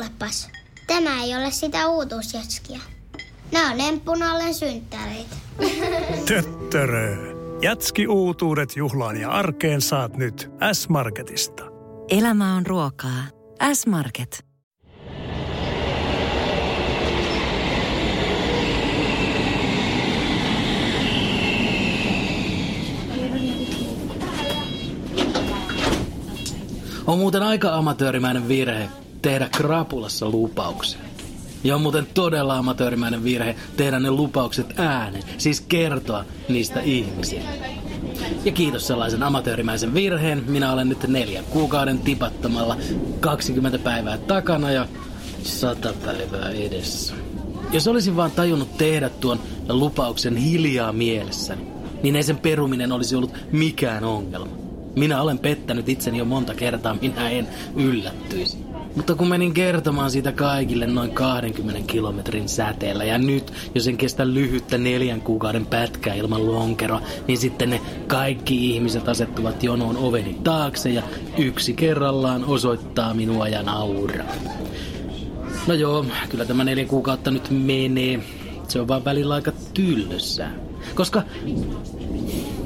kuulepas. Tämä ei ole sitä uutuusjatskia. Nämä on emppunallen synttäreitä. Töttörö. Jatski uutuudet juhlaan ja arkeen saat nyt S-Marketista. Elämä on ruokaa. S-Market. On muuten aika amatöörimäinen virhe tehdä krapulassa lupauksia. Ja on muuten todella amatöörimäinen virhe tehdä ne lupaukset äänen, siis kertoa niistä ihmisiä. Ja kiitos sellaisen amatöörimäisen virheen, minä olen nyt neljän kuukauden tipattamalla 20 päivää takana ja 100 päivää edessä. Jos olisin vaan tajunnut tehdä tuon lupauksen hiljaa mielessäni, niin ei sen peruminen olisi ollut mikään ongelma. Minä olen pettänyt itseni jo monta kertaa, minä en yllättyisi. Mutta kun menin kertomaan siitä kaikille noin 20 kilometrin säteellä ja nyt, jos en kestä lyhyttä neljän kuukauden pätkää ilman lonkeroa, niin sitten ne kaikki ihmiset asettuvat jonoon oveni taakse ja yksi kerrallaan osoittaa minua ja nauraa. No joo, kyllä tämä neljä kuukautta nyt menee. Se on vaan välillä aika tyllössä. Koska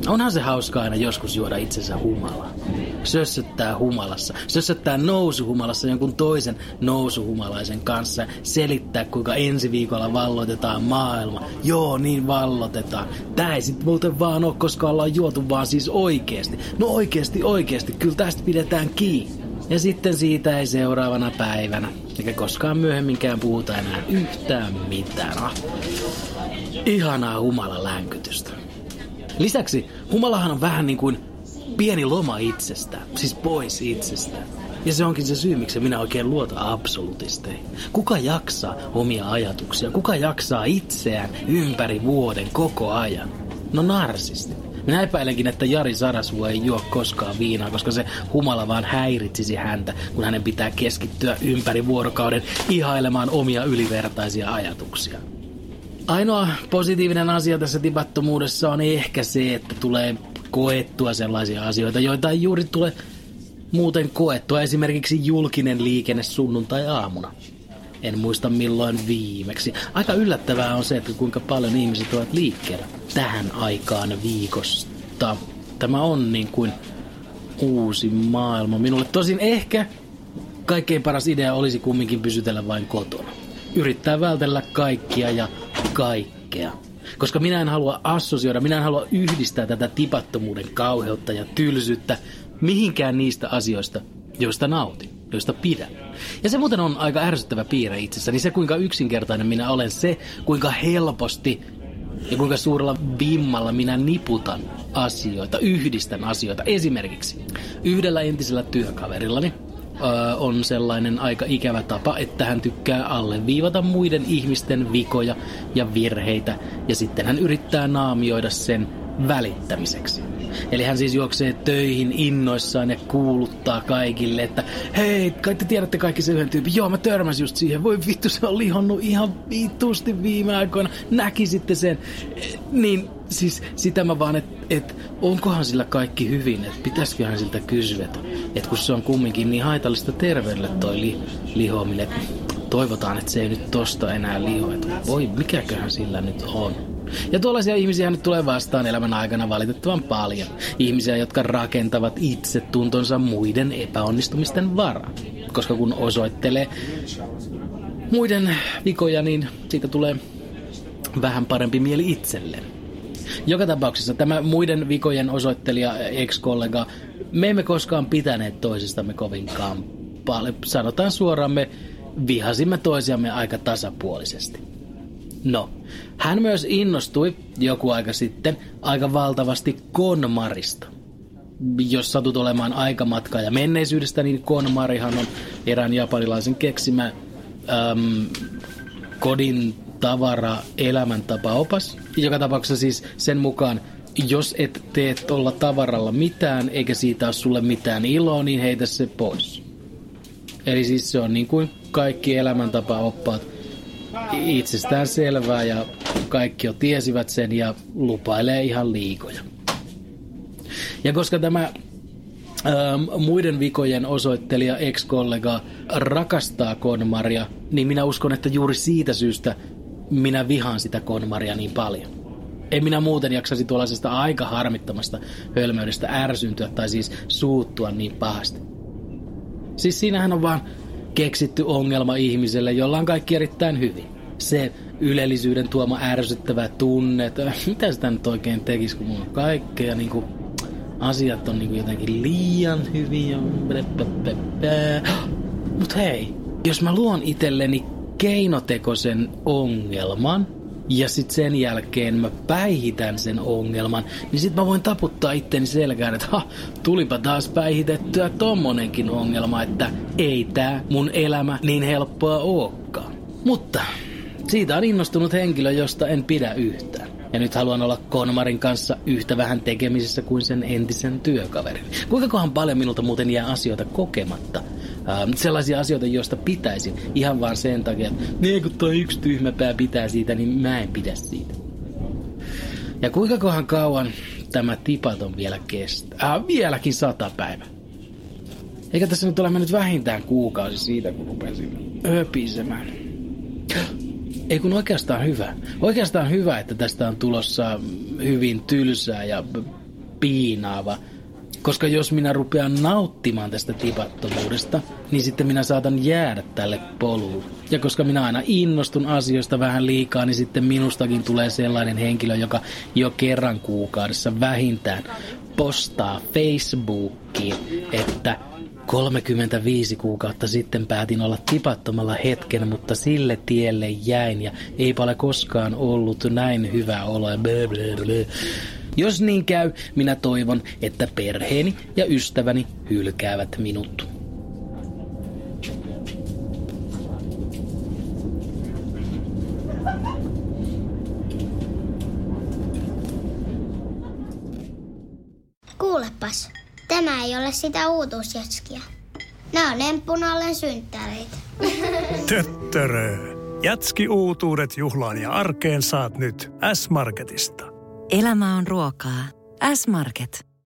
onhan se hauskaa aina joskus juoda itsensä humalaa. Sössöttää humalassa. Sössöttää nousuhumalassa jonkun toisen nousuhumalaisen kanssa. Selittää, kuinka ensi viikolla vallotetaan maailma. Joo, niin vallotetaan. Tää ei sit muuten vaan oo, koska ollaan juotu vaan siis oikeesti. No oikeesti, oikeesti. Kyllä tästä pidetään kiinni. Ja sitten siitä ei seuraavana päivänä, eikä koskaan myöhemminkään puhuta enää yhtään mitään. Ah, ihanaa humala länkytystä. Lisäksi humalahan on vähän niin kuin pieni loma itsestä, siis pois itsestä. Ja se onkin se syy, miksi minä oikein luota absolutisteihin. Kuka jaksaa omia ajatuksia? Kuka jaksaa itseään ympäri vuoden koko ajan? No narsisti. Minä epäilenkin, että Jari Sarasvu ei juo koskaan viinaa, koska se humala vaan häiritsisi häntä, kun hänen pitää keskittyä ympäri vuorokauden ihailemaan omia ylivertaisia ajatuksia. Ainoa positiivinen asia tässä tipattomuudessa on ehkä se, että tulee koettua sellaisia asioita, joita ei juuri tule muuten koettua. Esimerkiksi julkinen liikenne sunnuntai-aamuna. En muista milloin viimeksi. Aika yllättävää on se, että kuinka paljon ihmiset ovat liikkeellä tähän aikaan viikosta. Tämä on niin kuin uusi maailma minulle. Tosin ehkä kaikkein paras idea olisi kumminkin pysytellä vain kotona. Yrittää vältellä kaikkia ja kaikkea. Koska minä en halua assosioida, minä en halua yhdistää tätä tipattomuuden kauheutta ja tylsyyttä mihinkään niistä asioista, joista nautin, joista pidän. Ja se muuten on aika ärsyttävä piirre itsessäni, se kuinka yksinkertainen minä olen, se kuinka helposti ja kuinka suurella vimmalla minä niputan asioita, yhdistän asioita. Esimerkiksi yhdellä entisellä työkaverillani on sellainen aika ikävä tapa, että hän tykkää alleviivata muiden ihmisten vikoja ja virheitä ja sitten hän yrittää naamioida sen välittämiseksi. Eli hän siis juoksee töihin innoissaan ja kuuluttaa kaikille, että hei, kai te tiedätte kaikki se yhden tyypin. Joo, mä törmäsin just siihen. Voi vittu, se on lihonnut ihan vitusti viime aikoina. Näkisitte sen. Niin siis sitä mä vaan, että et, onkohan sillä kaikki hyvin, että pitäisiköhän siltä kysyä, että et kun se on kumminkin niin haitallista terveydelle toi li, lihominen, toivotaan, että se ei nyt tosta enää liho, että voi mikäköhän sillä nyt on. Ja tuollaisia ihmisiä nyt tulee vastaan elämän aikana valitettavan paljon. Ihmisiä, jotka rakentavat itse tuntonsa muiden epäonnistumisten varaan. Koska kun osoittelee muiden vikoja, niin siitä tulee vähän parempi mieli itselleen. Joka tapauksessa tämä muiden vikojen osoittelija, ex-kollega, me emme koskaan pitäneet toisistamme kovinkaan paljon. Sanotaan suoraan, me vihasimme toisiamme aika tasapuolisesti. No, hän myös innostui joku aika sitten aika valtavasti Konmarista. Jos satut olemaan aikamatka ja menneisyydestä, niin Konmarihan on erään japanilaisen keksimä äm, kodin tavara elämäntapaopas. Joka tapauksessa siis sen mukaan, jos et tee olla tavaralla mitään, eikä siitä ole sulle mitään iloa, niin heitä se pois. Eli siis se on niin kuin kaikki elämäntapaoppaat itsestään selvää ja kaikki jo tiesivät sen ja lupailee ihan liikoja. Ja koska tämä ähm, muiden vikojen osoittelija ex-kollega rakastaa konmaria, niin minä uskon, että juuri siitä syystä minä vihaan sitä konmaria niin paljon. En minä muuten jaksaisi tuollaisesta aika harmittomasta hölmöydestä ärsyntyä tai siis suuttua niin pahasti. Siis siinähän on vaan keksitty ongelma ihmiselle, jolla on kaikki erittäin hyvin. Se ylellisyyden tuoma ärsyttävä tunne, että mitä sitä nyt oikein tekisi, kun mulla on kaikkea niin kuin, asiat on niin kuin jotenkin liian hyviä. Mut hei, jos mä luon itselleni keinotekoisen ongelman, ja sitten sen jälkeen mä päihitän sen ongelman, niin sit mä voin taputtaa itteni selkään, että ha, tulipa taas päihitettyä tommonenkin ongelma, että ei tää mun elämä niin helppoa ookaan. Mutta siitä on innostunut henkilö, josta en pidä yhtään. Ja nyt haluan olla Konmarin kanssa yhtä vähän tekemisissä kuin sen entisen työkaverin. Kuinka kohan paljon minulta muuten jää asioita kokematta? Ähm, sellaisia asioita, joista pitäisin. Ihan vaan sen takia, että niin kun toi yksi tyhmäpää pitää siitä, niin mä en pidä siitä. Ja kuinka kohan kauan tämä tipaton vielä kestää? Äh, vieläkin sata päivää. Eikä tässä nyt ole mennyt vähintään kuukausi siitä, kun rupesin öpisemään. Ei kun oikeastaan hyvä. Oikeastaan hyvä, että tästä on tulossa hyvin tylsää ja piinaava. Koska jos minä rupean nauttimaan tästä tipattomuudesta, niin sitten minä saatan jäädä tälle polulle. Ja koska minä aina innostun asioista vähän liikaa, niin sitten minustakin tulee sellainen henkilö, joka jo kerran kuukaudessa vähintään postaa Facebookiin, että 35 kuukautta sitten päätin olla tipattomalla hetken, mutta sille tielle jäin ja eipä ole koskaan ollut näin hyvä olo. Jos niin käy, minä toivon, että perheeni ja ystäväni hylkäävät minut. Kuulepas, tämä ei ole sitä uutuusjatskia. Nämä on emppunallen synttäreitä. Töttörö. Jatski uutuudet juhlaan ja arkeen saat nyt S-Marketista. Elämä on ruokaa. S-Market.